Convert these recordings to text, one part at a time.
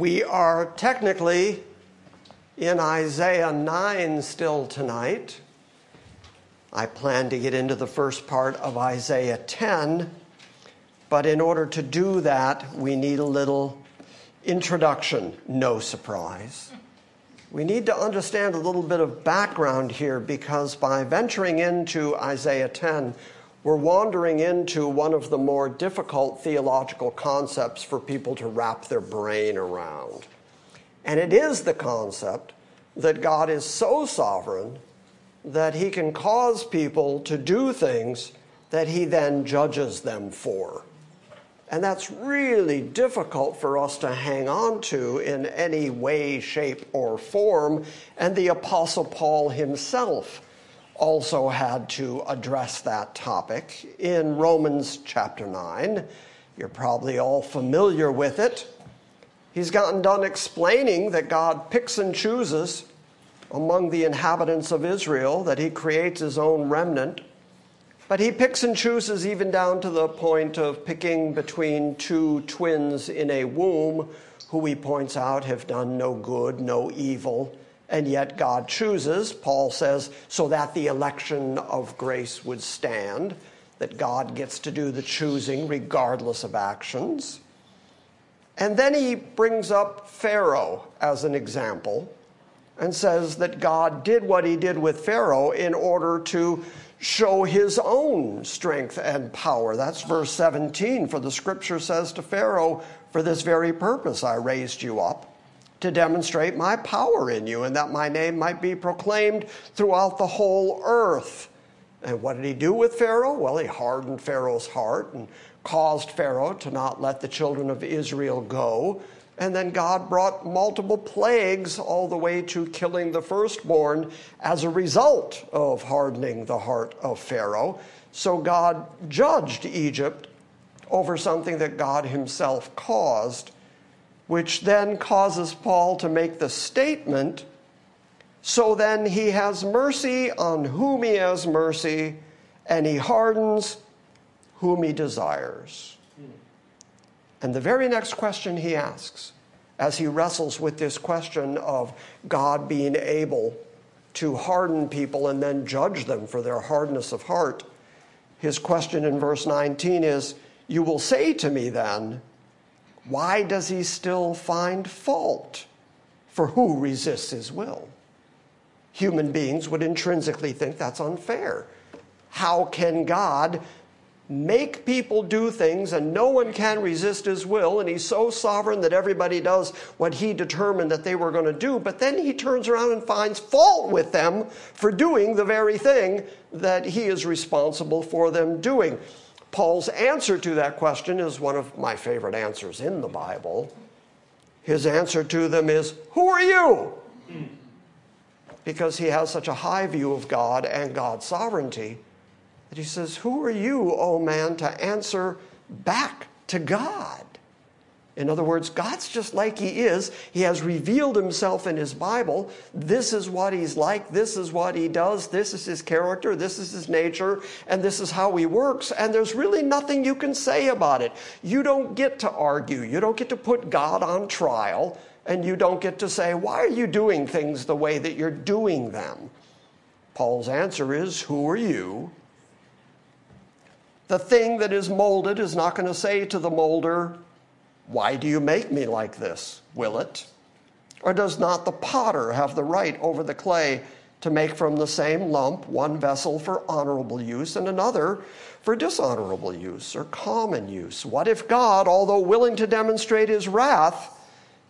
We are technically in Isaiah 9 still tonight. I plan to get into the first part of Isaiah 10, but in order to do that, we need a little introduction. No surprise. We need to understand a little bit of background here because by venturing into Isaiah 10, we're wandering into one of the more difficult theological concepts for people to wrap their brain around. And it is the concept that God is so sovereign that he can cause people to do things that he then judges them for. And that's really difficult for us to hang on to in any way, shape, or form. And the Apostle Paul himself also had to address that topic in Romans chapter 9. You're probably all familiar with it. He's gotten done explaining that God picks and chooses among the inhabitants of Israel, that he creates his own remnant. But he picks and chooses even down to the point of picking between two twins in a womb who he points out have done no good, no evil, and yet God chooses, Paul says, so that the election of grace would stand, that God gets to do the choosing regardless of actions. And then he brings up Pharaoh as an example and says that God did what he did with Pharaoh in order to show his own strength and power. That's verse 17. For the scripture says to Pharaoh, For this very purpose I raised you up to demonstrate my power in you and that my name might be proclaimed throughout the whole earth. And what did he do with Pharaoh? Well, he hardened Pharaoh's heart and caused Pharaoh to not let the children of Israel go. And then God brought multiple plagues all the way to killing the firstborn as a result of hardening the heart of Pharaoh. So God judged Egypt over something that God himself caused which then causes Paul to make the statement so then he has mercy on whom he has mercy, and he hardens whom he desires. And the very next question he asks, as he wrestles with this question of God being able to harden people and then judge them for their hardness of heart, his question in verse 19 is You will say to me then, why does he still find fault? For who resists his will? Human beings would intrinsically think that's unfair. How can God make people do things and no one can resist his will and he's so sovereign that everybody does what he determined that they were going to do but then he turns around and finds fault with them for doing the very thing that he is responsible for them doing Paul's answer to that question is one of my favorite answers in the Bible. His answer to them is, Who are you? Because he has such a high view of God and God's sovereignty that he says, Who are you, O man, to answer back to God? In other words, God's just like He is. He has revealed Himself in His Bible. This is what He's like. This is what He does. This is His character. This is His nature. And this is how He works. And there's really nothing you can say about it. You don't get to argue. You don't get to put God on trial. And you don't get to say, why are you doing things the way that you're doing them? Paul's answer is, who are you? The thing that is molded is not going to say to the molder, why do you make me like this? Will it? Or does not the potter have the right over the clay to make from the same lump one vessel for honorable use and another for dishonorable use or common use? What if God, although willing to demonstrate his wrath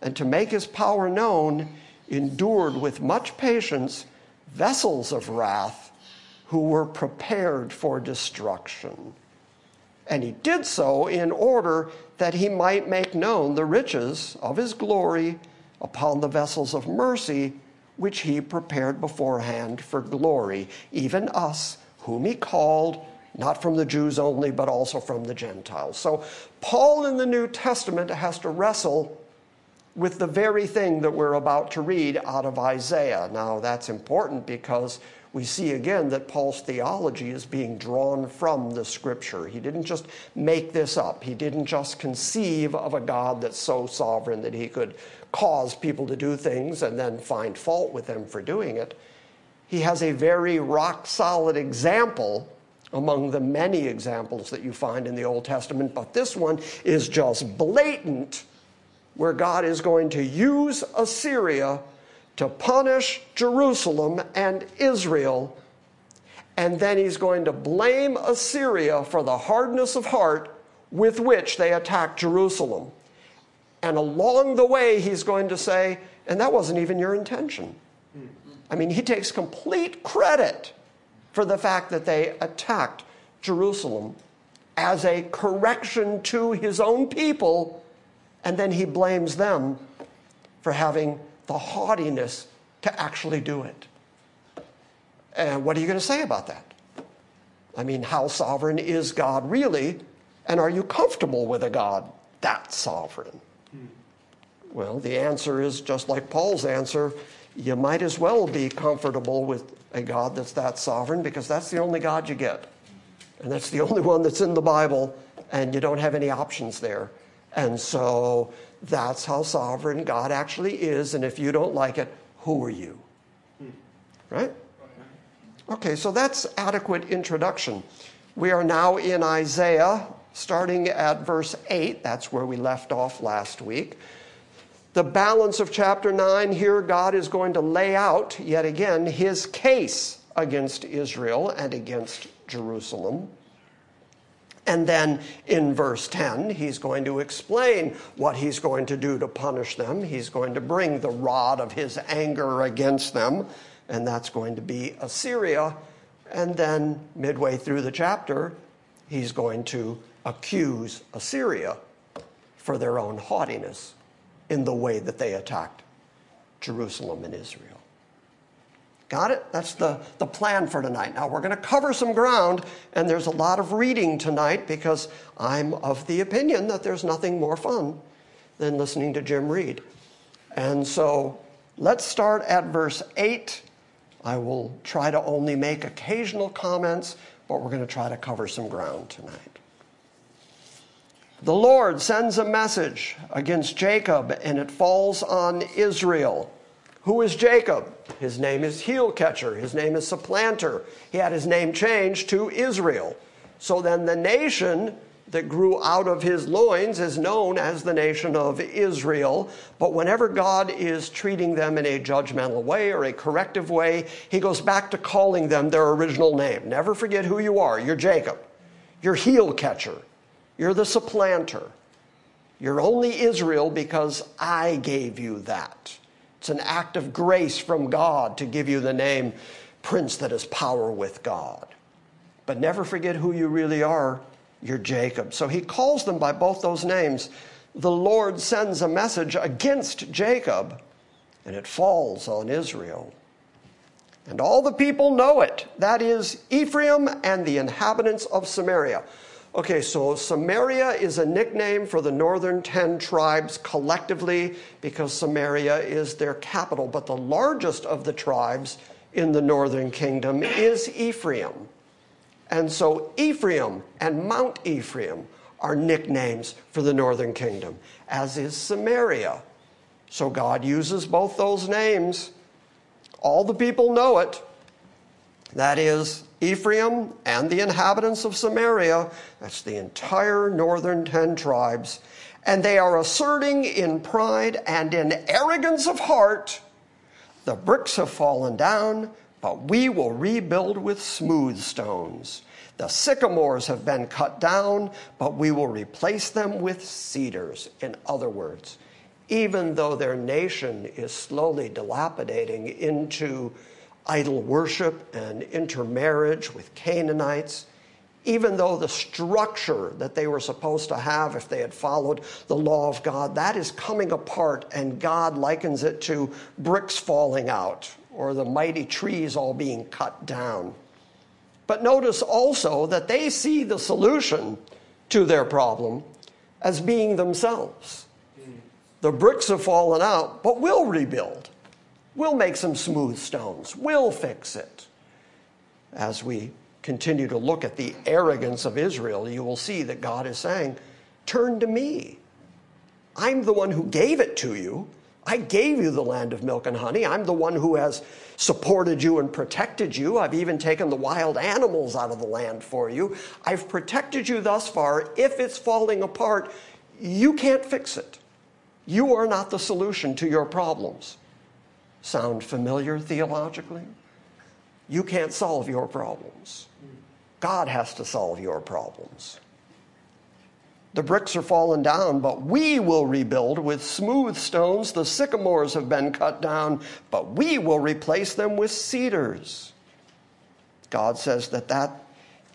and to make his power known, endured with much patience vessels of wrath who were prepared for destruction? And he did so in order that he might make known the riches of his glory upon the vessels of mercy, which he prepared beforehand for glory, even us, whom he called, not from the Jews only, but also from the Gentiles. So, Paul in the New Testament has to wrestle with the very thing that we're about to read out of Isaiah. Now, that's important because we see again that Paul's theology is being drawn from the scripture. He didn't just make this up, he didn't just conceive of a God that's so sovereign that he could cause people to do things and then find fault with them for doing it. He has a very rock solid example among the many examples that you find in the Old Testament, but this one is just blatant, where God is going to use Assyria to punish Jerusalem and Israel, and then he's going to blame Assyria for the hardness of heart with which they attacked Jerusalem. And along the way, he's going to say, and that wasn't even your intention. I mean, he takes complete credit for the fact that they attacked Jerusalem as a correction to his own people, and then he blames them for having the haughtiness to actually do it. And what are you going to say about that? I mean, how sovereign is God really? And are you comfortable with a God that sovereign? Hmm. Well, the answer is just like Paul's answer you might as well be comfortable with a God that's that sovereign because that's the only God you get. And that's the only one that's in the Bible, and you don't have any options there. And so that's how sovereign God actually is. And if you don't like it, who are you? Right? Okay, so that's adequate introduction. We are now in Isaiah, starting at verse 8. That's where we left off last week. The balance of chapter 9 here, God is going to lay out yet again his case against Israel and against Jerusalem. And then in verse 10, he's going to explain what he's going to do to punish them. He's going to bring the rod of his anger against them, and that's going to be Assyria. And then midway through the chapter, he's going to accuse Assyria for their own haughtiness in the way that they attacked Jerusalem and Israel. Got it? That's the, the plan for tonight. Now, we're going to cover some ground, and there's a lot of reading tonight because I'm of the opinion that there's nothing more fun than listening to Jim read. And so let's start at verse 8. I will try to only make occasional comments, but we're going to try to cover some ground tonight. The Lord sends a message against Jacob, and it falls on Israel. Who is Jacob? His name is heel catcher. His name is supplanter. He had his name changed to Israel. So then the nation that grew out of his loins is known as the nation of Israel. But whenever God is treating them in a judgmental way or a corrective way, he goes back to calling them their original name. Never forget who you are. You're Jacob. You're heel catcher. You're the supplanter. You're only Israel because I gave you that. It's an act of grace from God to give you the name Prince that has power with God. But never forget who you really are. You're Jacob. So he calls them by both those names. The Lord sends a message against Jacob, and it falls on Israel. And all the people know it. That is Ephraim and the inhabitants of Samaria. Okay, so Samaria is a nickname for the northern 10 tribes collectively because Samaria is their capital. But the largest of the tribes in the northern kingdom is Ephraim. And so Ephraim and Mount Ephraim are nicknames for the northern kingdom, as is Samaria. So God uses both those names. All the people know it. That is, Ephraim and the inhabitants of Samaria, that's the entire northern 10 tribes, and they are asserting in pride and in arrogance of heart the bricks have fallen down, but we will rebuild with smooth stones. The sycamores have been cut down, but we will replace them with cedars. In other words, even though their nation is slowly dilapidating into idol worship and intermarriage with Canaanites, even though the structure that they were supposed to have if they had followed the law of God, that is coming apart, and God likens it to bricks falling out or the mighty trees all being cut down. But notice also that they see the solution to their problem as being themselves. The bricks have fallen out, but we'll rebuild. We'll make some smooth stones. We'll fix it. As we continue to look at the arrogance of Israel, you will see that God is saying, Turn to me. I'm the one who gave it to you. I gave you the land of milk and honey. I'm the one who has supported you and protected you. I've even taken the wild animals out of the land for you. I've protected you thus far. If it's falling apart, you can't fix it. You are not the solution to your problems. Sound familiar theologically? You can't solve your problems. God has to solve your problems. The bricks are fallen down, but we will rebuild with smooth stones. The sycamores have been cut down, but we will replace them with cedars. God says that that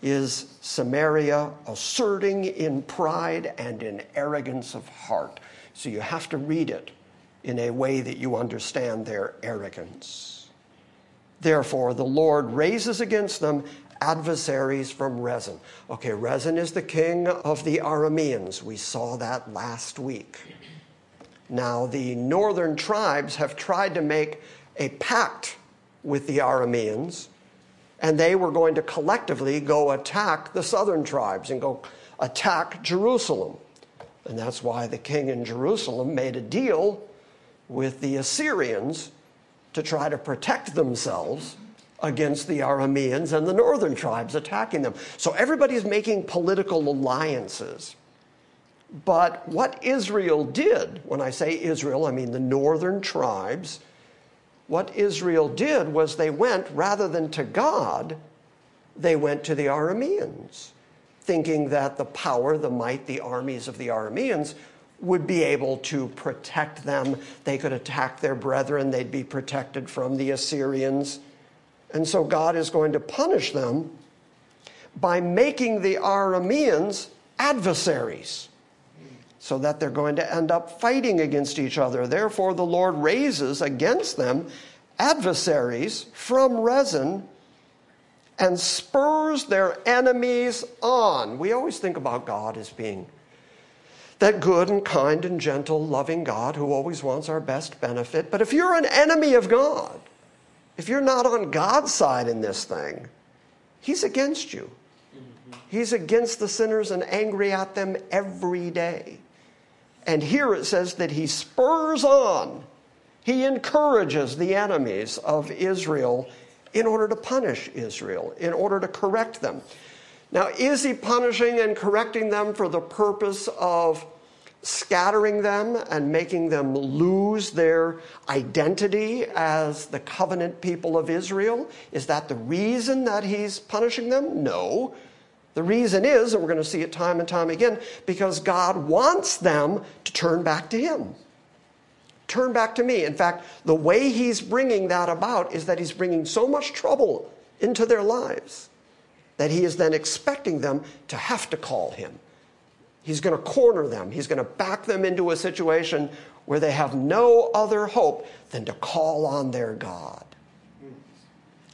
is Samaria asserting in pride and in arrogance of heart. So you have to read it in a way that you understand their arrogance. Therefore, the Lord raises against them adversaries from Rezin. Okay, Rezin is the king of the Arameans. We saw that last week. Now, the northern tribes have tried to make a pact with the Arameans, and they were going to collectively go attack the southern tribes and go attack Jerusalem. And that's why the king in Jerusalem made a deal with the Assyrians to try to protect themselves against the Arameans and the northern tribes attacking them. So everybody's making political alliances. But what Israel did, when I say Israel, I mean the northern tribes, what Israel did was they went, rather than to God, they went to the Arameans, thinking that the power, the might, the armies of the Arameans would be able to protect them. They could attack their brethren, they'd be protected from the Assyrians. And so God is going to punish them by making the Arameans adversaries so that they're going to end up fighting against each other. Therefore, the Lord raises against them adversaries from Rezin and spurs their enemies on. We always think about God as being that good and kind and gentle, loving God who always wants our best benefit. But if you're an enemy of God, if you're not on God's side in this thing, He's against you. He's against the sinners and angry at them every day. And here it says that He spurs on, He encourages the enemies of Israel in order to punish Israel, in order to correct them. Now, is He punishing and correcting them for the purpose of scattering them and making them lose their identity as the covenant people of Israel? Is that the reason that he's punishing them? No. The reason is, and we're going to see it time and time again, because God wants them to turn back to him. Turn back to me. In fact, the way he's bringing that about is that he's bringing so much trouble into their lives that he is then expecting them to have to call him He's going to corner them. He's going to back them into a situation where they have no other hope than to call on their God.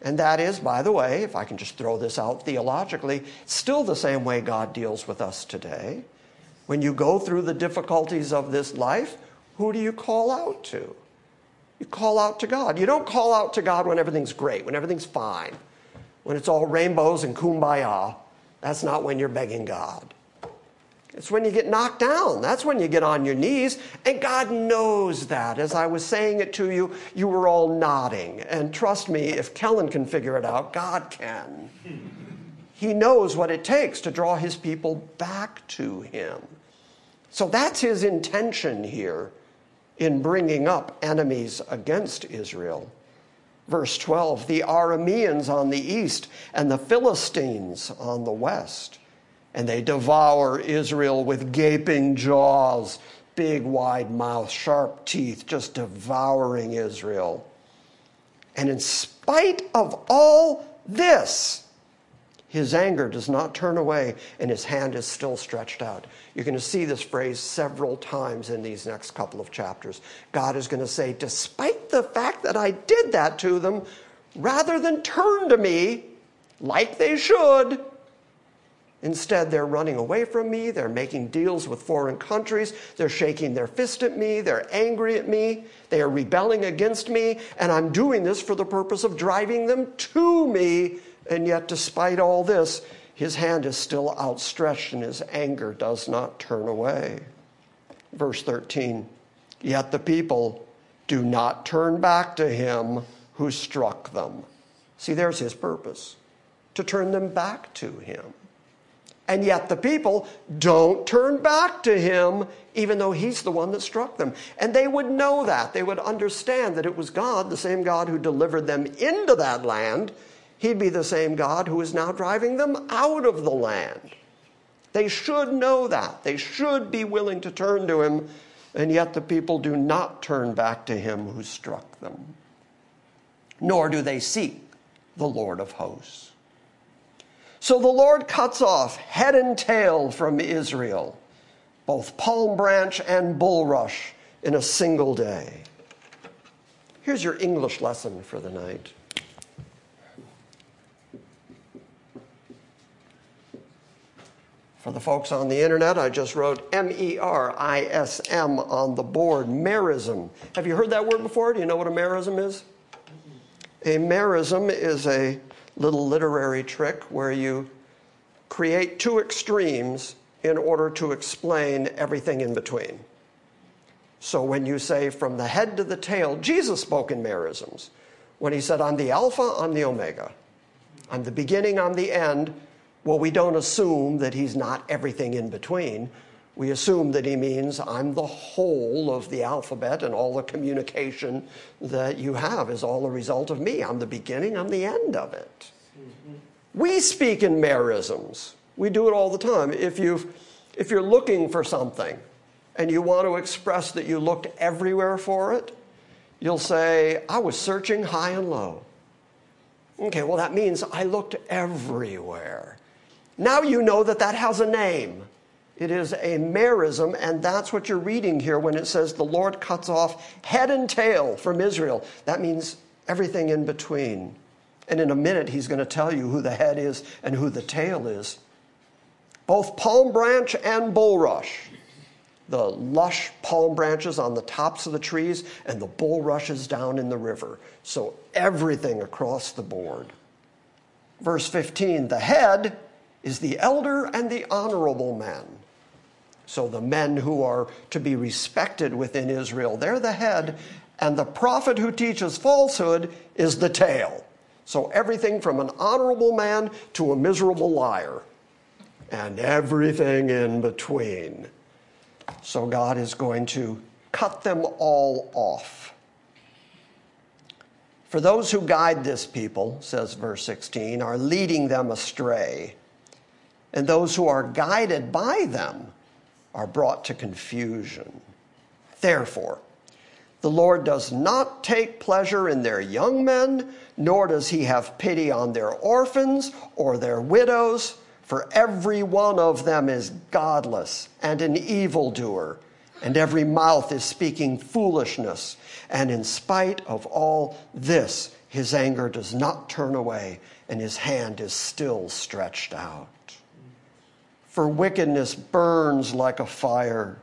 And that is, by the way, if I can just throw this out theologically, still the same way God deals with us today. When you go through the difficulties of this life, who do you call out to? You call out to God. You don't call out to God when everything's great, when everything's fine, when it's all rainbows and kumbaya. That's not when you're begging God. It's when you get knocked down. That's when you get on your knees. And God knows that. As I was saying it to you, you were all nodding. And trust me, if Kellen can figure it out, God can. He knows what it takes to draw his people back to him. So that's his intention here in bringing up enemies against Israel. Verse 12 the Arameans on the east and the Philistines on the west and they devour Israel with gaping jaws, big wide mouth, sharp teeth, just devouring Israel. And in spite of all this, His anger does not turn away, and his hand is still stretched out. You're going to see this phrase several times in these next couple of chapters. God is going to say, Despite the fact that I did that to them, rather than turn to me like they should, Instead, they're running away from me. They're making deals with foreign countries. They're shaking their fist at me. They're angry at me. They are rebelling against me. And I'm doing this for the purpose of driving them to me. And yet, despite all this, his hand is still outstretched and his anger does not turn away. Verse 13 Yet the people do not turn back to him who struck them. See, there's his purpose to turn them back to him. And yet the people don't turn back to him, even though he's the one that struck them. And they would know that. They would understand that it was God, the same God who delivered them into that land. He'd be the same God who is now driving them out of the land. They should know that. They should be willing to turn to him. And yet the people do not turn back to him who struck them, nor do they seek the Lord of hosts. So the Lord cuts off head and tail from Israel, both palm branch and bulrush, in a single day. Here's your English lesson for the night. For the folks on the internet, I just wrote M E R I S M on the board, merism. Have you heard that word before? Do you know what a merism is? A merism is a little literary trick where you create two extremes in order to explain everything in between. So when you say from the head to the tail, Jesus spoke in merisms. When he said, I'm the Alpha, I'm the Omega. I'm the beginning, I'm the end. Well, we don't assume that he's not everything in between. We assume that he means I'm the whole of the alphabet and all the communication that you have is all a result of me. I'm the beginning, I'm the end of it. Mm-hmm. We speak in merisms. We do it all the time. If, you if you're looking for something and you want to express that you looked everywhere for it, you'll say, I was searching high and low. Okay, well, that means I looked everywhere. Now you know that that has a name. It is a merism, and that's what you're reading here when it says the Lord cuts off head and tail from Israel. That means everything in between. And in a minute, he's going to tell you who the head is and who the tail is. Both palm branch and bulrush, the lush palm branches on the tops of the trees and the bulrushes down in the river. So everything across the board. Verse 15 the head is the elder and the honorable men. So the men who are to be respected within Israel, they're the head, and the prophet who teaches falsehood is the tail. So everything from an honorable man to a miserable liar, and everything in between. So God is going to cut them all off. For those who guide this people, says verse 16, are leading them astray, and those who are guided by them are brought to confusion. Therefore, the Lord does not take pleasure in their young men, nor does he have pity on their orphans or their widows, for every one of them is godless and an evildoer, and every mouth is speaking foolishness. And in spite of all this, his anger does not turn away, and his hand is still stretched out for wickedness burns like a fire.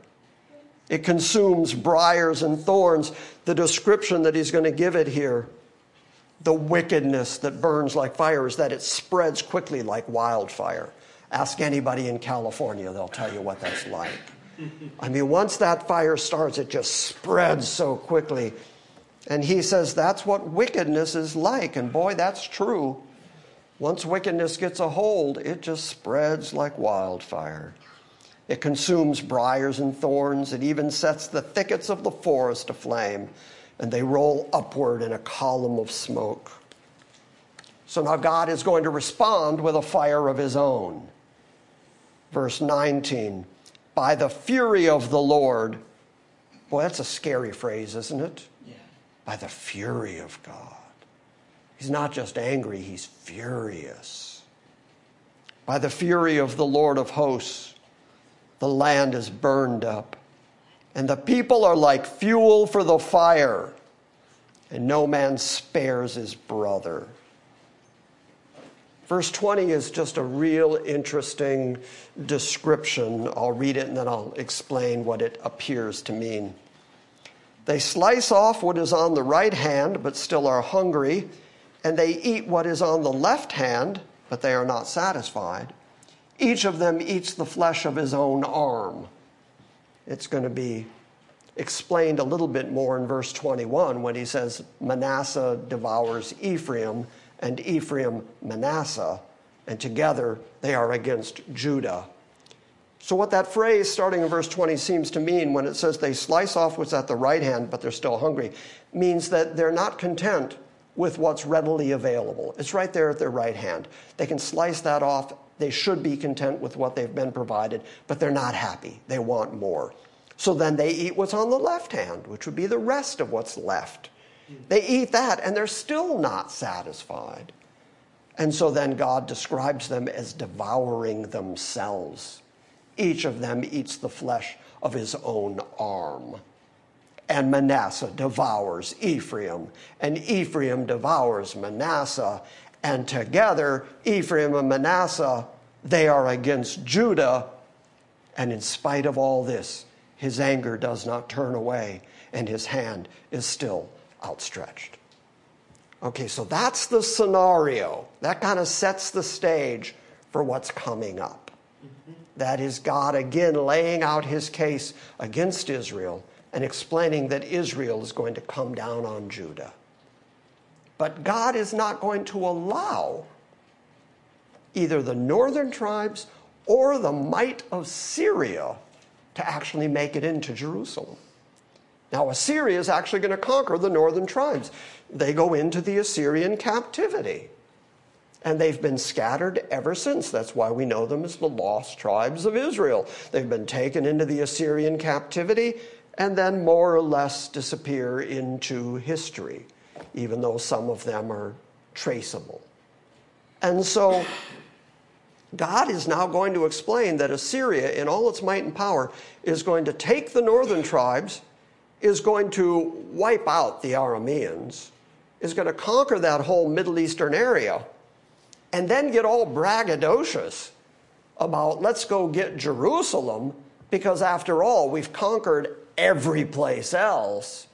It consumes briars and thorns. The description that he's going to give it here, the wickedness that burns like fire, is that it spreads quickly like wildfire. Ask anybody in California, they'll tell you what that's like. I mean, once that fire starts, it just spreads so quickly. And he says that's what wickedness is like. And boy, that's true. Once wickedness gets a hold, it just spreads like wildfire. It consumes briars and thorns. It even sets the thickets of the forest aflame, and they roll upward in a column of smoke. So now God is going to respond with a fire of his own. Verse 19 By the fury of the Lord. Boy, that's a scary phrase, isn't it? Yeah. By the fury of God. He's not just angry, he's furious. by the fury of the Lord of hosts. The land is burned up, and the people are like fuel for the fire, and no man spares his brother. Verse 20 is just a real interesting description. I'll read it and then I'll explain what it appears to mean. They slice off what is on the right hand, but still are hungry, and they eat what is on the left hand, but they are not satisfied. Each of them eats the flesh of his own arm. It's going to be explained a little bit more in verse 21 when he says, Manasseh devours Ephraim, and Ephraim Manasseh, and together they are against Judah. So, what that phrase starting in verse 20 seems to mean when it says they slice off what's at the right hand, but they're still hungry, means that they're not content with what's readily available. It's right there at their right hand. They can slice that off. They should be content with what they've been provided, but they're not happy. They want more. So then they eat what's on the left hand, which would be the rest of what's left. They eat that and they're still not satisfied. And so then God describes them as devouring themselves. Each of them eats the flesh of his own arm. And Manasseh devours Ephraim, and Ephraim devours Manasseh. And together, Ephraim and Manasseh, they are against Judah. And in spite of all this, his anger does not turn away, and his hand is still outstretched. Okay, so that's the scenario. That kind of sets the stage for what's coming up. Mm-hmm. That is God again laying out his case against Israel and explaining that Israel is going to come down on Judah. But God is not going to allow either the northern tribes or the might of Syria to actually make it into Jerusalem. Now, Assyria is actually going to conquer the northern tribes. They go into the Assyrian captivity. And they've been scattered ever since. That's why we know them as the lost tribes of Israel. They've been taken into the Assyrian captivity and then more or less disappear into history, even though some of them are traceable. And so God is now going to explain that Assyria, in all its might and power, is going to take the northern tribes is going to wipe out the Arameans, is going to conquer that whole Middle Eastern area, and then get all braggadocious about let's go get Jerusalem because after all, we've conquered every place else.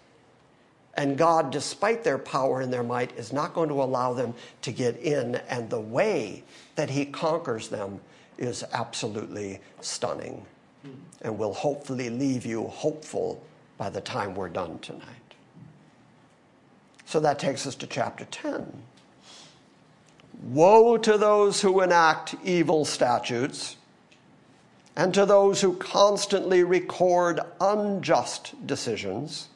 And God, despite their power and their might, is not going to allow them to get in. And the way that He conquers them is absolutely stunning and will hopefully leave you hopeful by the time we're done tonight. So that takes us to chapter 10. Woe to those who enact evil statutes and to those who constantly record unjust decisions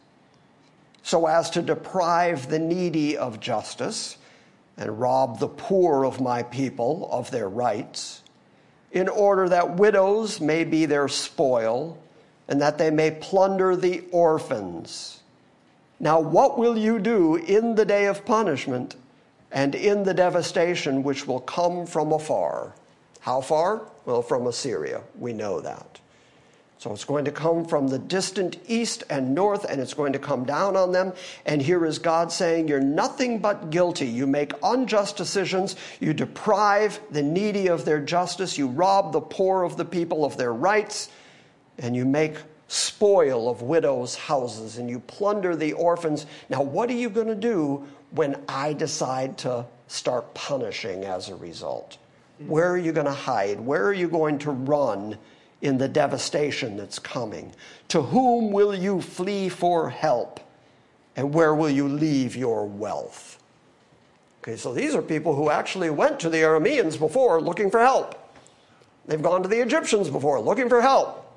so as to deprive the needy of justice and rob the poor of my people of their rights, in order that widows may be their spoil and that they may plunder the orphans. Now, what will you do in the day of punishment and in the devastation which will come from afar? How far? Well, from Assyria. We know that. So it's going to come from the distant east and north, and it's going to come down on them. And here is God saying, You're nothing but guilty. You make unjust decisions. You deprive the needy of their justice. You rob the poor of the people of their rights and you make spoil of widows' houses and you plunder the orphans. Now, what are you going to do when I decide to start punishing as a result? Where are you going to hide? Where are you going to run in the devastation that's coming? To whom will you flee for help? And where will you leave your wealth? Okay, so these are people who actually went to the Arameans before looking for help. They've gone to the Egyptians before looking for help.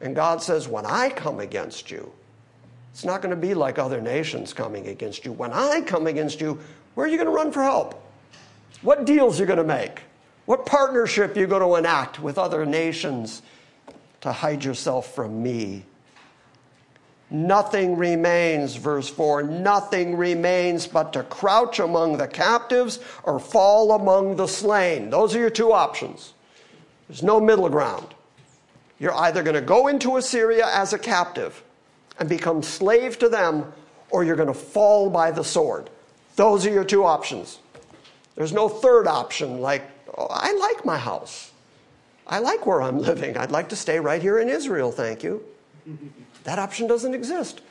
And God says, when I come against you, it's not going to be like other nations coming against you. When I come against you, where are you going to run for help? What deals are you going to make? What partnership are you going to enact with other nations to hide yourself from me? Nothing remains, verse 4, nothing remains but to crouch among the captives or fall among the slain. Those are your two options. There's no middle ground. You're either going to go into Assyria as a captive and become slave to them, or you're going to fall by the sword. Those are your two options. There's no third option like, Oh, I like my house. I like where I'm living. I'd like to stay right here in Israel, thank you. That option doesn't exist.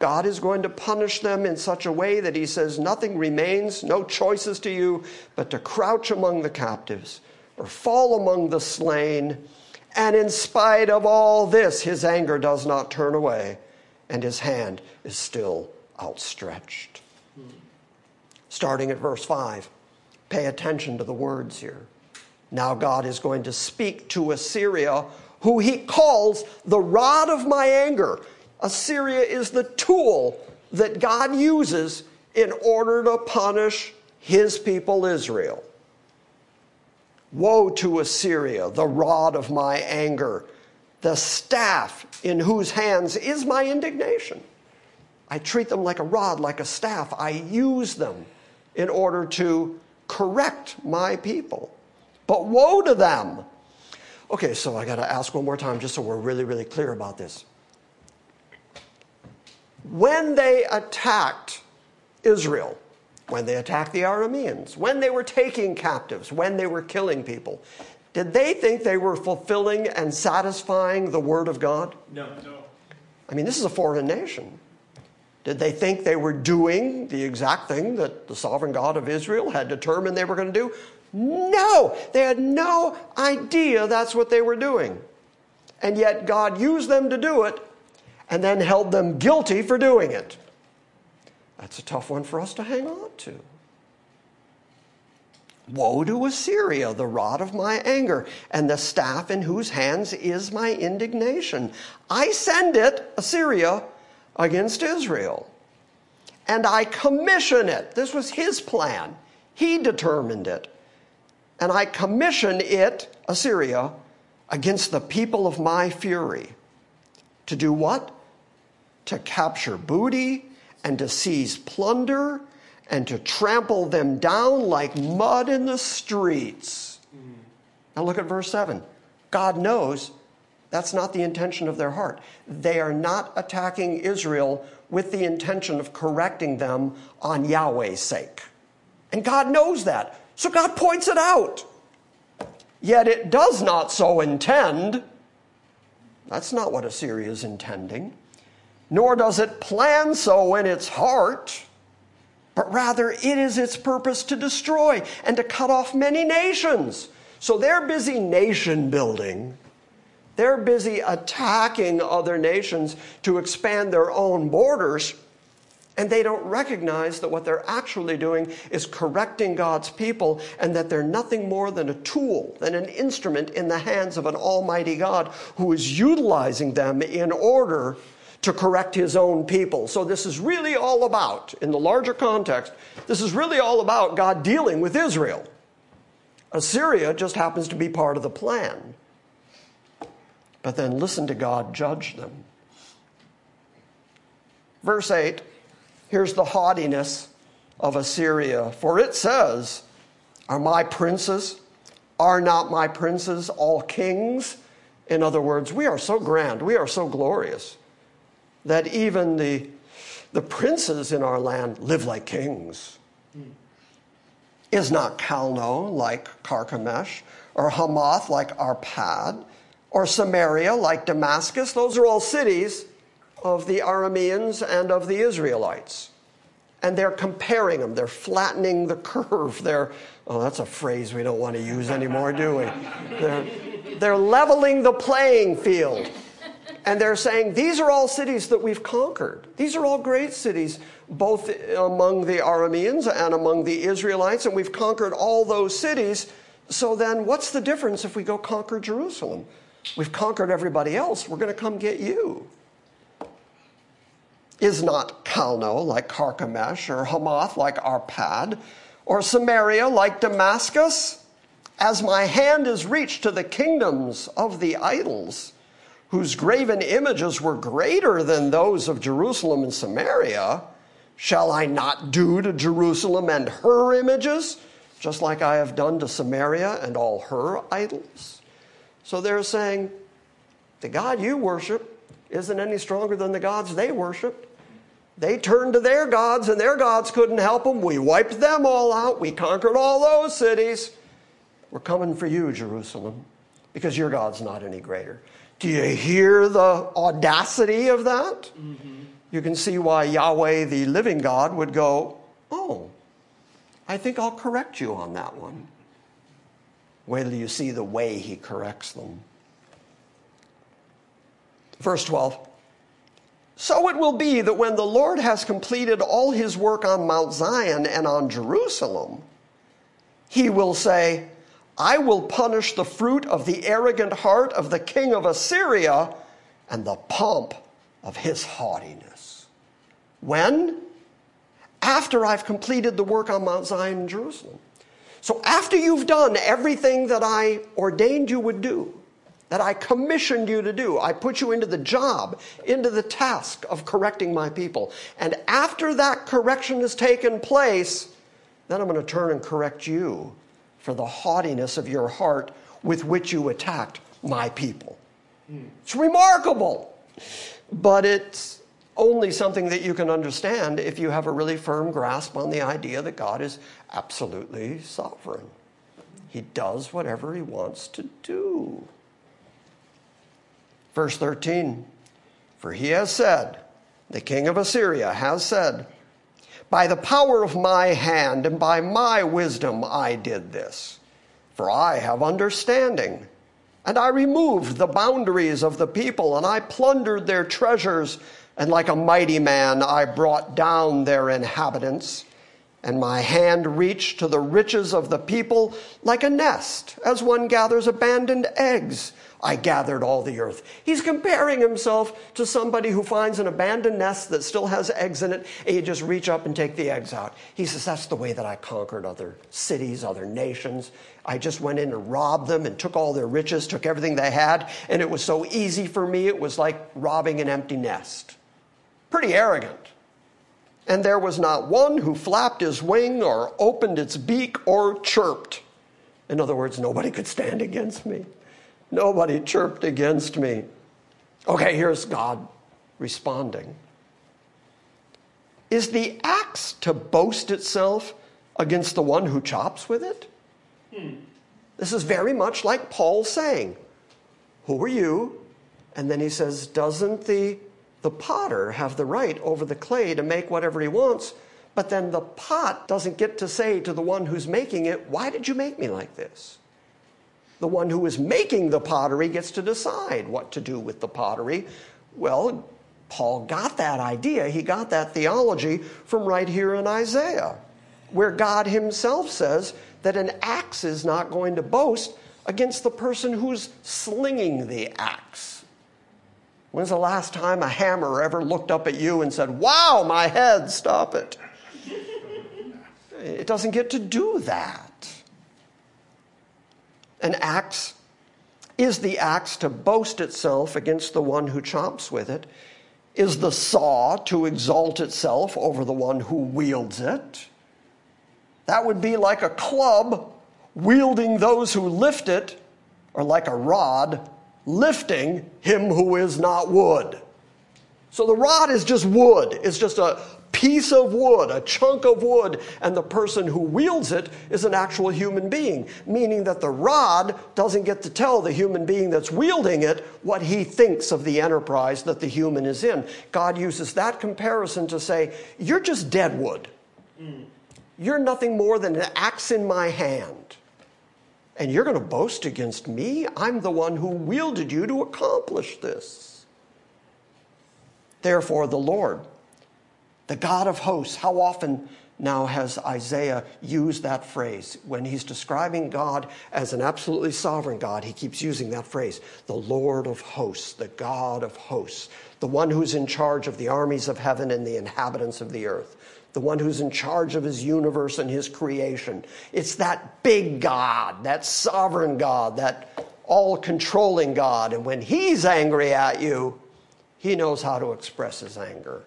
God is going to punish them in such a way that he says, Nothing remains, no choices to you, but to crouch among the captives or fall among the slain. And in spite of all this, his anger does not turn away, and his hand is still outstretched. Starting at verse 5, pay attention to the words here. Now, God is going to speak to Assyria, who he calls the rod of my anger. Assyria is the tool that God uses in order to punish his people Israel. Woe to Assyria, the rod of my anger, the staff in whose hands is my indignation. I treat them like a rod, like a staff. I use them in order to correct my people. But woe to them. Okay, so I got to ask one more time just so we're really, really clear about this. When they attacked Israel, when they attacked the Arameans, when they were taking captives, when they were killing people, did they think they were fulfilling and satisfying the word of God? No. no. I mean, this is a foreign nation. Did they think they were doing the exact thing that the sovereign God of Israel had determined they were going to do? No, they had no idea that's what they were doing. And yet God used them to do it and then held them guilty for doing it. That's a tough one for us to hang on to. Woe to Assyria, the rod of my anger, and the staff in whose hands is my indignation. I send it, Assyria, against Israel. And I commission it. This was his plan. He determined it and I commission it, Assyria, against the people of my fury. To do what? To capture booty and to seize plunder and to trample them down like mud in the streets. Now look at verse 7. God knows that's not the intention of their heart. They are not attacking Israel with the intention of correcting them on Yahweh's sake. And God knows that. So God points it out. Yet it does not so intend. That's not what Assyria is intending. Nor does it plan so in its heart, but rather it is its purpose to destroy and to cut off many nations. So they're busy nation building. They're busy attacking other nations to expand their own borders and they don't recognize that what they're actually doing is correcting God's people and that they're nothing more than a tool, than an instrument in the hands of an almighty God who is utilizing them in order to correct his own people. So this is really all about, in the larger context, this is really all about God dealing with Israel. Assyria just happens to be part of the plan. But then listen to God judge them. Verse 8 Here's the haughtiness of Assyria. For it says, Are my princes, are not my princes all kings? In other words, we are so grand, we are so glorious, that even the, the princes in our land live like kings. Is not Calno like Carchemish, or Hamath like Arpad, or Samaria like Damascus? Those are all cities of the Arameans and of the Israelites. And they're comparing them, they're flattening the curve. They're, oh, that's a phrase we don't want to use anymore, do we? They're, they're leveling the playing field. And they're saying, these are all cities that we've conquered. These are all great cities, both among the Arameans and among the Israelites, and we've conquered all those cities. So then, what's the difference if we go conquer Jerusalem? We've conquered everybody else. We're going to come get you is not Calno like Carchemish, or Hamath like Arpad, or Samaria like Damascus? As my hand is reached to the kingdoms of the idols, whose graven images were greater than those of Jerusalem and Samaria, shall I not do to Jerusalem and her images, just like I have done to Samaria and all her idols. So they're saying, the God you worship isn't any stronger than the gods they worshiped. They turned to their gods, and their gods couldn't help them. We wiped them all out. We conquered all those cities. We're coming for you, Jerusalem, because your God's not any greater. Do you hear the audacity of that? Mm-hmm. You can see why Yahweh, the living God, would go, Oh, I think I'll correct you on that one. Wait till you see the way he corrects them. Verse 12. So it will be that when the Lord has completed all his work on Mount Zion and on Jerusalem, he will say, I will punish the fruit of the arrogant heart of the king of Assyria and the pomp of his haughtiness. When? After I've completed the work on Mount Zion and Jerusalem. So after you've done everything that I ordained you would do, that I commissioned you to do. I put you into the job, into the task of correcting my people. And after that correction has taken place, then I'm going to turn and correct you for the haughtiness of your heart with which you attacked my people. It's remarkable, but it's only something that you can understand if you have a really firm grasp on the idea that God is absolutely sovereign. He does whatever he wants to do. Verse 13 For he has said, the king of Assyria has said, By the power of my hand and by my wisdom I did this. For I have understanding. And I removed the boundaries of the people, and I plundered their treasures, and like a mighty man I brought down their inhabitants. And my hand reached to the riches of the people like a nest, as one gathers abandoned eggs. I gathered all the earth. He's comparing himself to somebody who finds an abandoned nest that still has eggs in it, and you just reach up and take the eggs out. He says, That's the way that I conquered other cities, other nations. I just went in and robbed them and took all their riches, took everything they had, and it was so easy for me, it was like robbing an empty nest. Pretty arrogant. And there was not one who flapped his wing or opened its beak or chirped. In other words, nobody could stand against me. Nobody chirped against me. Okay, here's God responding. Is the axe to boast itself against the one who chops with it? Hmm. This is very much like Paul saying, Who are you? And then he says, Doesn't the, the potter have the right over the clay to make whatever he wants? But then the pot doesn't get to say to the one who's making it, Why did you make me like this? The one who is making the pottery gets to decide what to do with the pottery. Well, Paul got that idea, he got that theology from right here in Isaiah, where God himself says that an axe is not going to boast against the person who's slinging the axe. When's the last time a hammer ever looked up at you and said, Wow, my head, stop it? It doesn't get to do that. An axe is the axe to boast itself against the one who chops with it, is the saw to exalt itself over the one who wields it. That would be like a club wielding those who lift it, or like a rod lifting him who is not wood. So the rod is just wood. It's just a piece of wood, a chunk of wood, and the person who wields it is an actual human being, meaning that the rod doesn't get to tell the human being that's wielding it what he thinks of the enterprise that the human is in. God uses that comparison to say, You're just dead wood. You're nothing more than an axe in my hand. And you're going to boast against me? I'm the one who wielded you to accomplish this. Therefore, the Lord the God of hosts. How often now has Isaiah used that phrase? When he's describing God as an absolutely sovereign God, he keeps using that phrase the Lord of hosts, the God of hosts, the one who's in charge of the armies of heaven and the inhabitants of the earth. The one who's in charge of his universe and his creation. It's that big God, that sovereign God, that all controlling God. And when he's angry at you, he knows how to express his anger.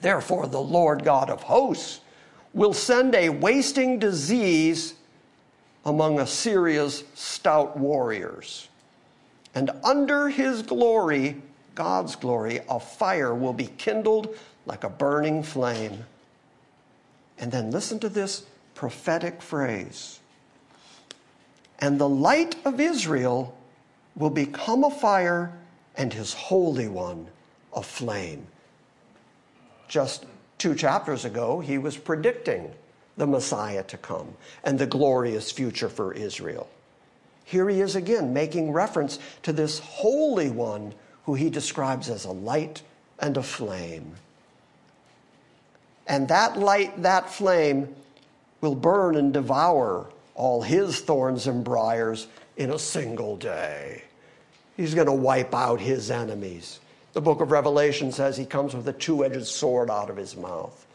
Therefore, the Lord God of hosts will send a wasting disease among Assyria's stout warriors. And under his glory, God's glory, a fire will be kindled like a burning flame. And then listen to this prophetic phrase. And the light of Israel will become a fire, and his Holy One a flame. Just two chapters ago, he was predicting the Messiah to come and the glorious future for Israel. Here he is again making reference to this Holy One who he describes as a light and a flame. And that light, that flame, will burn and devour all his thorns and briars in a single day. He's going to wipe out his enemies. The book of Revelation says he comes with a two edged sword out of his mouth,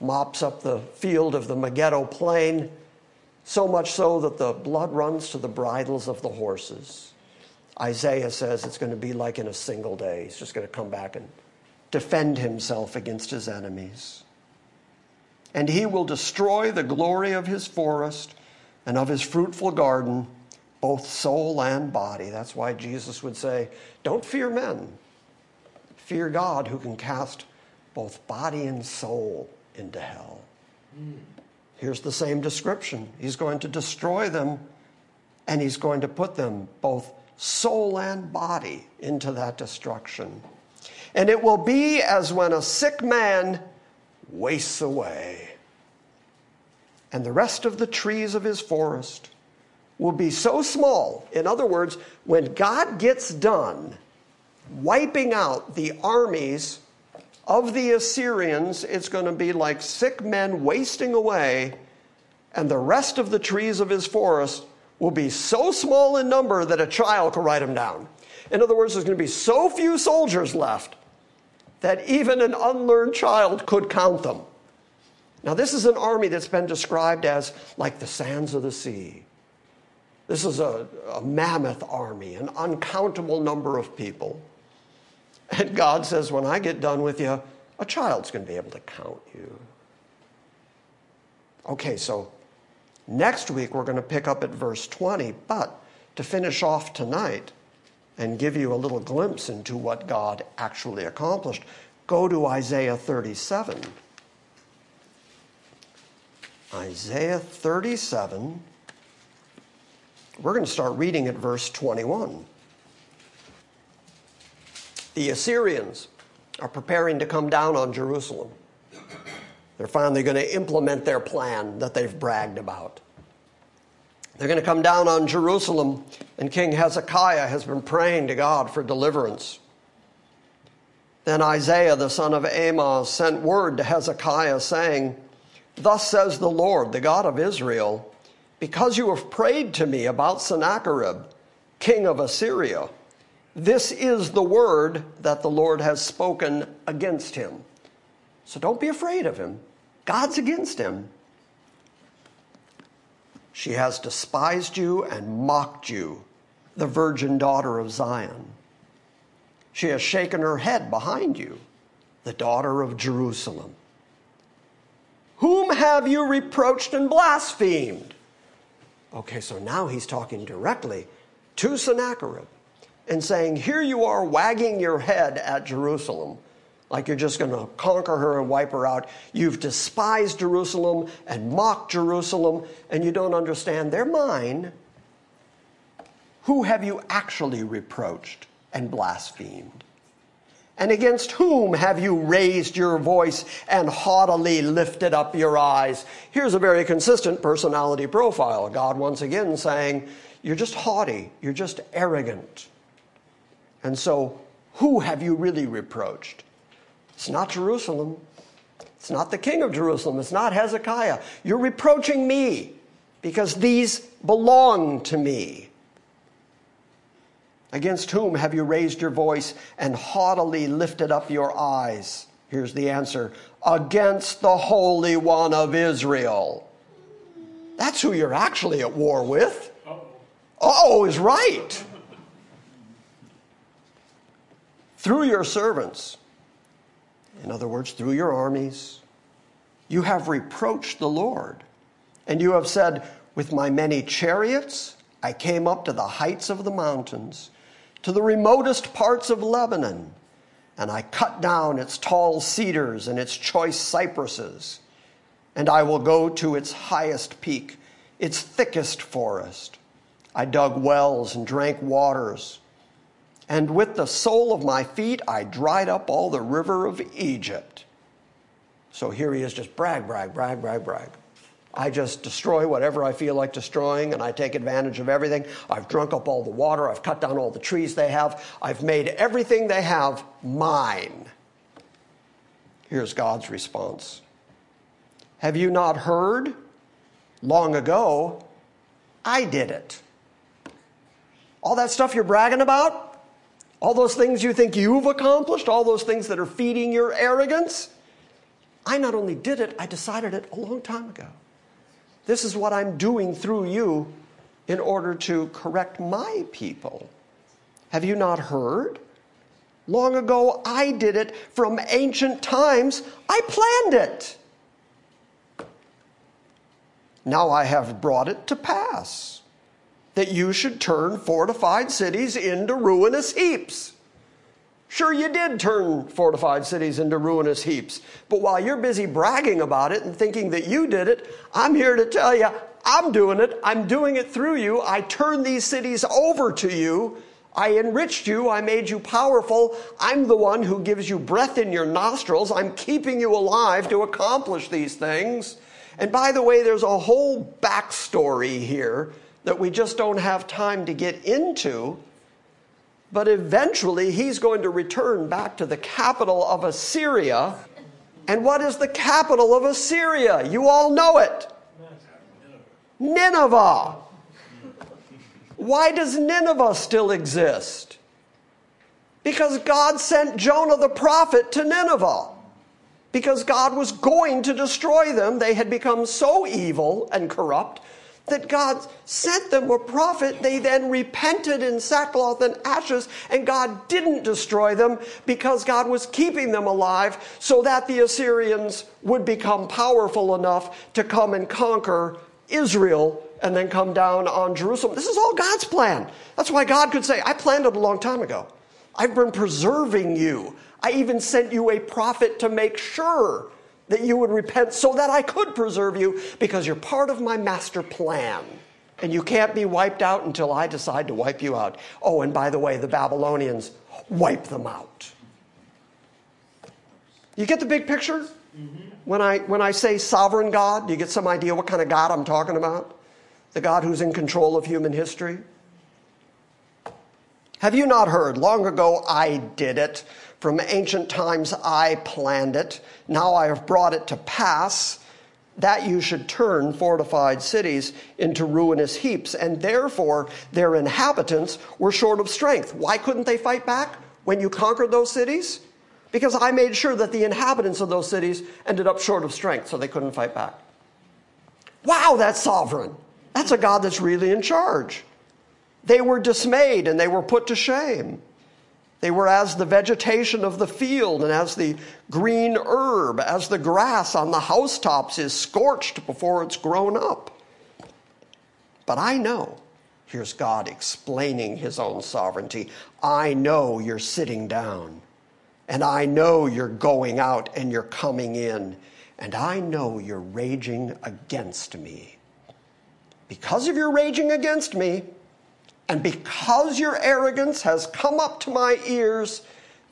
mops up the field of the Megiddo plain, so much so that the blood runs to the bridles of the horses. Isaiah says it's going to be like in a single day. He's just going to come back and defend himself against his enemies. And he will destroy the glory of his forest and of his fruitful garden, both soul and body. That's why Jesus would say, Don't fear men, fear God who can cast both body and soul into hell. Here's the same description He's going to destroy them, and He's going to put them, both soul and body, into that destruction. And it will be as when a sick man wastes away, and the rest of the trees of his forest will be so small. In other words, when God gets done wiping out the armies of the Assyrians, it's going to be like sick men wasting away, and the rest of the trees of his forest will be so small in number that a child could write them down. In other words, there's going to be so few soldiers left that even an unlearned child could count them. Now, this is an army that's been described as like the sands of the sea. This is a, a mammoth army, an uncountable number of people. And God says, when I get done with you, a child's going to be able to count you. Okay, so next week we're going to pick up at verse 20, but to finish off tonight and give you a little glimpse into what God actually accomplished, go to Isaiah 37. Isaiah 37. We're going to start reading at verse 21. The Assyrians are preparing to come down on Jerusalem. They're finally going to implement their plan that they've bragged about. They're going to come down on Jerusalem, and King Hezekiah has been praying to God for deliverance. Then Isaiah, the son of Amos, sent word to Hezekiah, saying, Thus says the Lord, the God of Israel, because you have prayed to me about Sennacherib, king of Assyria this is the word that the Lord has spoken against him. So don't be afraid of him. God's against him. She has despised you and mocked you, the virgin daughter of Zion. She has shaken her head behind you, the daughter of Jerusalem. Whom have you reproached and blasphemed? Okay, so now he's talking directly to Sennacherib and saying, Here you are wagging your head at Jerusalem, like you're just going to conquer her and wipe her out. You've despised Jerusalem and mocked Jerusalem, and you don't understand they're mine. Who have you actually reproached and blasphemed? And against whom have you raised your voice and haughtily lifted up your eyes? Here's a very consistent personality profile. God once again saying, You're just haughty, you're just arrogant. And so, who have you really reproached? It's not Jerusalem. It's not the king of Jerusalem. It's not Hezekiah. You're reproaching me because these belong to me. Against whom have you raised your voice and haughtily lifted up your eyes? Here's the answer against the Holy One of Israel. That's who you're actually at war with. Oh, is right. through your servants, in other words, through your armies, You have reproached the Lord, and you have said, With my many chariots I came up to the heights of the mountains, to the remotest parts of Lebanon, and I cut down its tall cedars and its choice cypresses, and I will go to its highest peak, its thickest forest. I dug wells and drank waters. And with the sole of my feet, I dried up all the river of Egypt. So here he is just brag, brag, brag, brag, brag. I just destroy whatever I feel like destroying, and I take advantage of everything. I've drunk up all the water. I've cut down all the trees they have. I've made everything they have mine. Here's God's response Have you not heard? Long ago, I did it. All that stuff you're bragging about, all those things you think you've accomplished, all those things that are feeding your arrogance, I not only did it, I decided it a long time ago. This is what I'm doing through you in order to correct my people. Have you not heard? Long ago, I did it from ancient times. I planned it. Now I have brought it to pass that you should turn fortified cities into ruinous heaps. Sure, you did turn fortified cities into ruinous heaps. But while you're busy bragging about it and thinking that you did it, I'm here to tell you, I'm doing it. I'm doing it through you. I turned these cities over to you. I enriched you. I made you powerful. I'm the one who gives you breath in your nostrils. I'm keeping you alive to accomplish these things. And by the way, there's a whole backstory here that we just don't have time to get into. But eventually, he's going to return back to the capital of Assyria. And what is the capital of Assyria? You all know it Nineveh. Why does Nineveh still exist? Because God sent Jonah the prophet to Nineveh. Because God was going to destroy them. They had become so evil and corrupt that God sent them a prophet. They then repented in sackcloth and ashes, and God didn't destroy them because God was keeping them alive so that the Assyrians would become powerful enough to come and conquer Israel and then come down on Jerusalem. This is all God's plan. That's why God could say, I planned it a long time ago. I've been preserving you. I even sent you a prophet to make sure that you would repent so that I could preserve you because you're part of my master plan. And you can't be wiped out until I decide to wipe you out. Oh, and by the way, the Babylonians wipe them out. You get the big picture? Mm-hmm. When, I, when I say sovereign God, do you get some idea what kind of God I'm talking about? The God who's in control of human history? Have you not heard? Long ago I did it. From ancient times I planned it. Now I have brought it to pass that you should turn fortified cities into ruinous heaps, and therefore their inhabitants were short of strength. Why couldn't they fight back when you conquered those cities? Because I made sure that the inhabitants of those cities ended up short of strength, so they couldn't fight back. Wow, that's sovereign. That's a God that's really in charge. They were dismayed and they were put to shame. They were as the vegetation of the field and as the green herb, as the grass on the housetops is scorched before it's grown up. But I know, here's God explaining his own sovereignty. I know you're sitting down, and I know you're going out and you're coming in, and I know you're raging against me. Because of your raging against me, and because your arrogance has come up to my ears,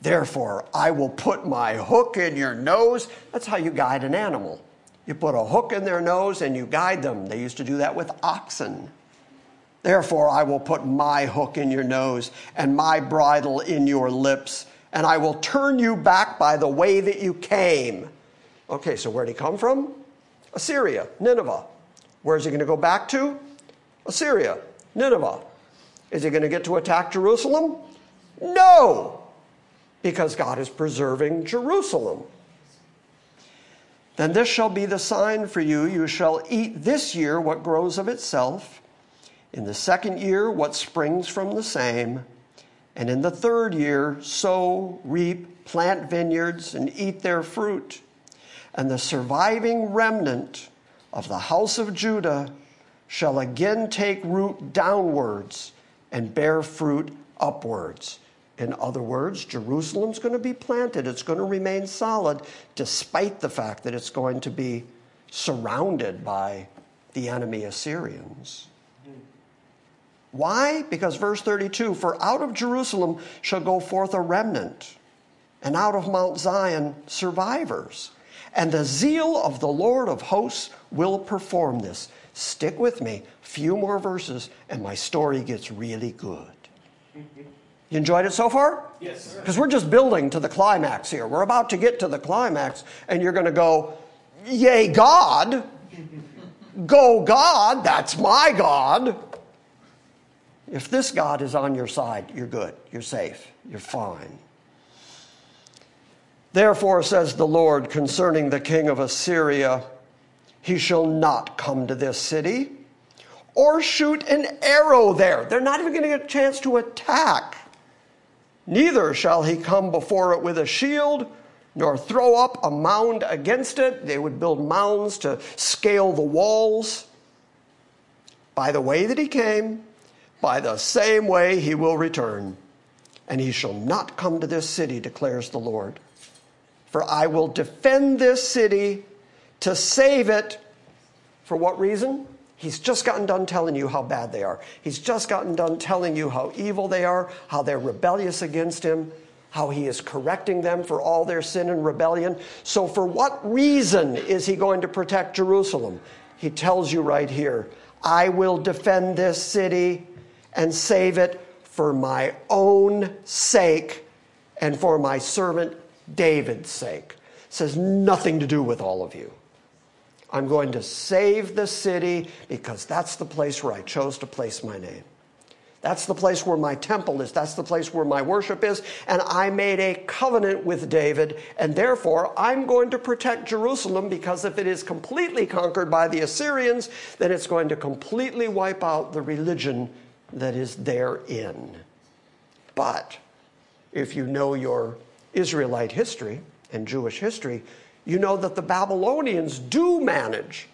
therefore I will put my hook in your nose. That's how you guide an animal. You put a hook in their nose and you guide them. They used to do that with oxen. Therefore, I will put my hook in your nose and my bridle in your lips, and I will turn you back by the way that you came. Okay, so where'd he come from? Assyria, Nineveh. Where's he going to go back to? Assyria, Nineveh. Is he going to get to attack Jerusalem? No, because God is preserving Jerusalem. Then this shall be the sign for you you shall eat this year what grows of itself, in the second year what springs from the same, and in the third year sow, reap, plant vineyards, and eat their fruit. and the surviving remnant of the house of Judah shall again take root downwards and bear fruit upwards. In other words, Jerusalem's going to be planted, it's going to remain solid, despite the fact that it's going to be surrounded by the enemy Assyrians. Why? Because verse 32 For out of Jerusalem shall go forth a remnant, and out of Mount Zion survivors. And the zeal of the Lord of hosts will perform this. Stick with me, few more verses, and my story gets really good. You enjoyed it so far? Yes. Because we're just building to the climax here. We're about to get to the climax, and you're going to go, Yay, God! Go, God! That's my God! If this God is on your side, you're good. You're safe. You're fine. Therefore, says the Lord concerning the king of Assyria, he shall not come to this city or shoot an arrow there. They're not even going to get a chance to attack. Neither shall he come before it with a shield, nor throw up a mound against it. They would build mounds to scale the walls. By the way that he came, by the same way he will return. And he shall not come to this city, declares the Lord. For I will defend this city to save it. For what reason? He's just gotten done telling you how bad they are. He's just gotten done telling you how evil they are, how they're rebellious against him, how he is correcting them for all their sin and rebellion. So, for what reason is he going to protect Jerusalem? He tells you right here I will defend this city and save it for my own sake and for my servant David's sake. It says nothing to do with all of you. I'm going to save the city because that's the place where I chose to place my name. That's the place where my temple is. That's the place where my worship is. And I made a covenant with David, and therefore I'm going to protect Jerusalem because if it is completely conquered by the Assyrians, then it's going to completely wipe out the religion that is therein. But if you know your Israelite history and Jewish history, you know that the Babylonians do manage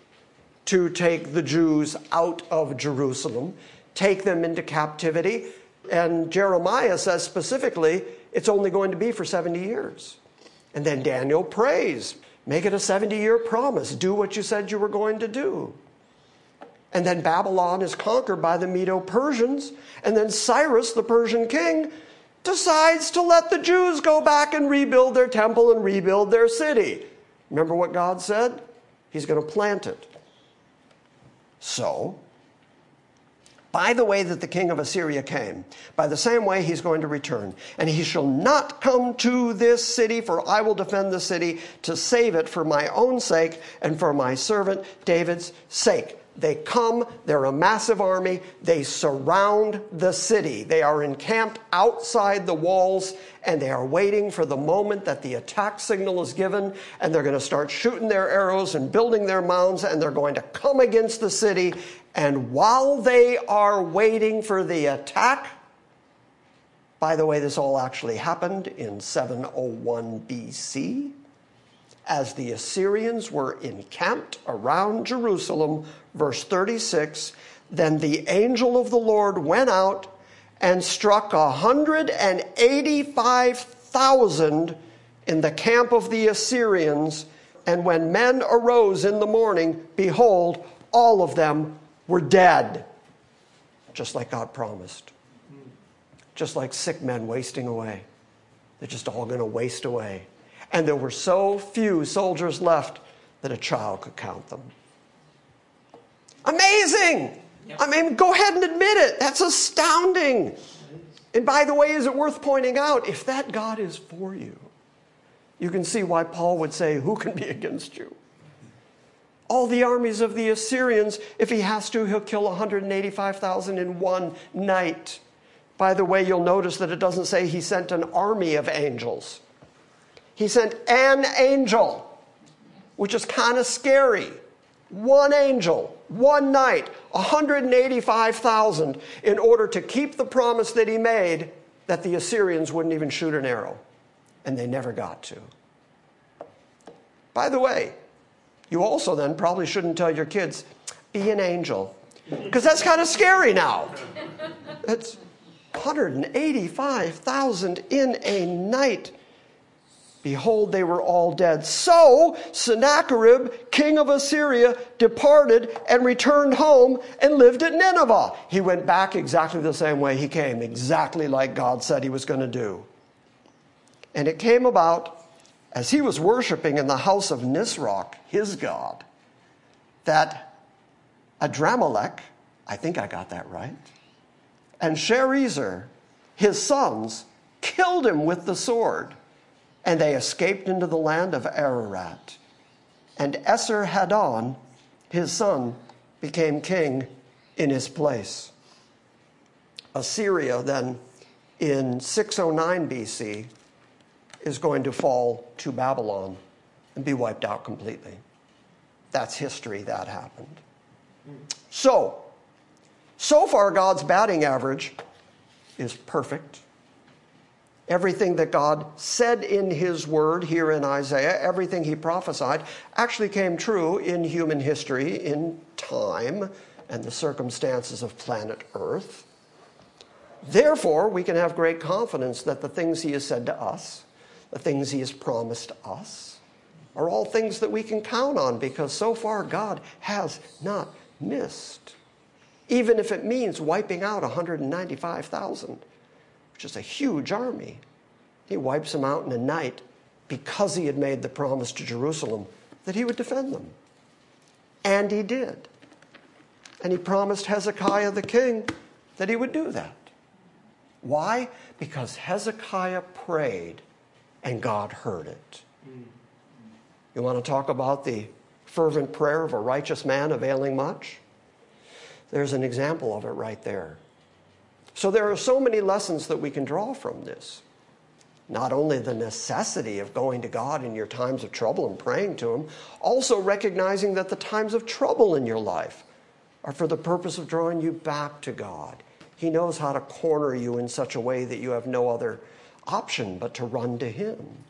to take the Jews out of Jerusalem, take them into captivity. And Jeremiah says specifically, it's only going to be for 70 years. And then Daniel prays, make it a 70 year promise, do what you said you were going to do. And then Babylon is conquered by the Medo Persians. And then Cyrus, the Persian king, decides to let the Jews go back and rebuild their temple and rebuild their city. Remember what God said? He's going to plant it. So, by the way that the king of Assyria came, by the same way he's going to return. And he shall not come to this city, for I will defend the city to save it for my own sake and for my servant David's sake. They come, they're a massive army, they surround the city. They are encamped outside the walls and they are waiting for the moment that the attack signal is given and they're going to start shooting their arrows and building their mounds and they're going to come against the city. And while they are waiting for the attack, by the way, this all actually happened in 701 BC as the Assyrians were encamped around Jerusalem, verse 36, then the angel of the Lord went out and struck 185,000 in the camp of the Assyrians. And when men arose in the morning, behold, all of them were dead, just like God promised. Just like sick men wasting away. They're just all going to waste away and there were so few soldiers left that a child could count them. Amazing! Yep. I mean, go ahead and admit it. That's astounding. And by the way, is it worth pointing out, if that God is for you, you can see why Paul would say, Who can be against you? All the armies of the Assyrians, if he has to, he'll kill 185,000 in one night. By the way, you'll notice that it doesn't say he sent an army of angels. He sent an angel, which is kind of scary. One angel, one night, 185,000, in order to keep the promise that he made that the Assyrians wouldn't even shoot an arrow. And they never got to. By the way, you also then probably shouldn't tell your kids, be an angel, because that's kind of scary now. It's 185,000 in a night. Behold, they were all dead. So Sennacherib, king of Assyria, departed and returned home and lived at Nineveh. He went back exactly the same way he came, exactly like God said he was going to do. And it came about as he was worshiping in the house of Nisroch, his god, that Adramelech, I think I got that right, and Sharezer, his sons, killed him with the sword and they escaped into the land of Ararat. And Esarhaddon, his son, became king in his place. Assyria, then, in 609 BC, is going to fall to Babylon and be wiped out completely. That's history, that happened. So, so far, God's batting average is perfect. Everything that God said in His Word here in Isaiah, everything He prophesied, actually came true in human history, in time, and the circumstances of planet Earth. Therefore, we can have great confidence that the things He has said to us, the things He has promised us, are all things that we can count on because so far God has not missed. Even if it means wiping out 195,000 which is a huge army. He wipes them out in a night because he had made the promise to Jerusalem that he would defend them. And he did. And he promised Hezekiah the king that he would do that. Why? Because Hezekiah prayed and God heard it. You want to talk about the fervent prayer of a righteous man availing much? There's an example of it right there. So there are so many lessons that we can draw from this. Not only the necessity of going to God in your times of trouble and praying to Him, also recognizing that the times of trouble in your life are for the purpose of drawing you back to God. He knows how to corner you in such a way that you have no other option but to run to Him.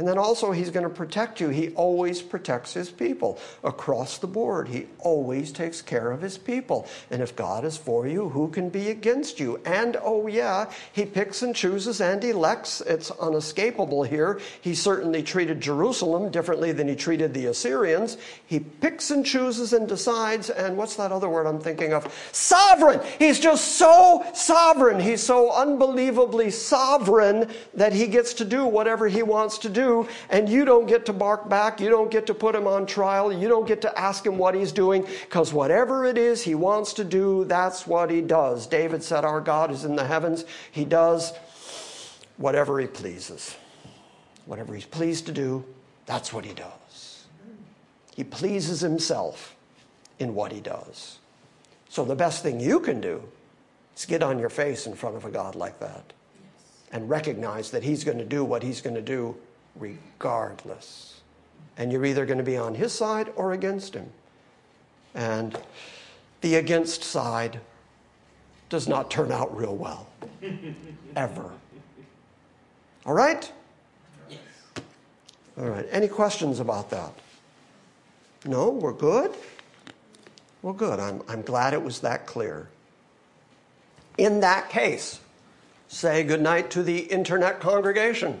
And then also, he's going to protect you. He always protects his people across the board. He always takes care of his people. And if God is for you, who can be against you? And oh, yeah, he picks and chooses and elects. It's unescapable here. He certainly treated Jerusalem differently than he treated the Assyrians. He picks and chooses and decides. And what's that other word I'm thinking of? Sovereign. He's just so sovereign. He's so unbelievably sovereign that he gets to do whatever he wants to do and you don't get to bark back. You don't get to put him on trial. You don't get to ask him what he's doing, because whatever it is he wants to do, that's what he does. David said, Our God is in the heavens. He does whatever he pleases. Whatever he's pleased to do, that's what he does. He pleases himself in what he does. So the best thing you can do is get on your face in front of a God like that and recognize that he's going to do what he's going to do regardless. And you're either going to be on his side or against him. And the against side does not turn out real well. Ever. All right? Yes. All right. Any questions about that? No? We're good? Well, good. I'm, I'm glad it was that clear. In that case, say good night to the internet congregation.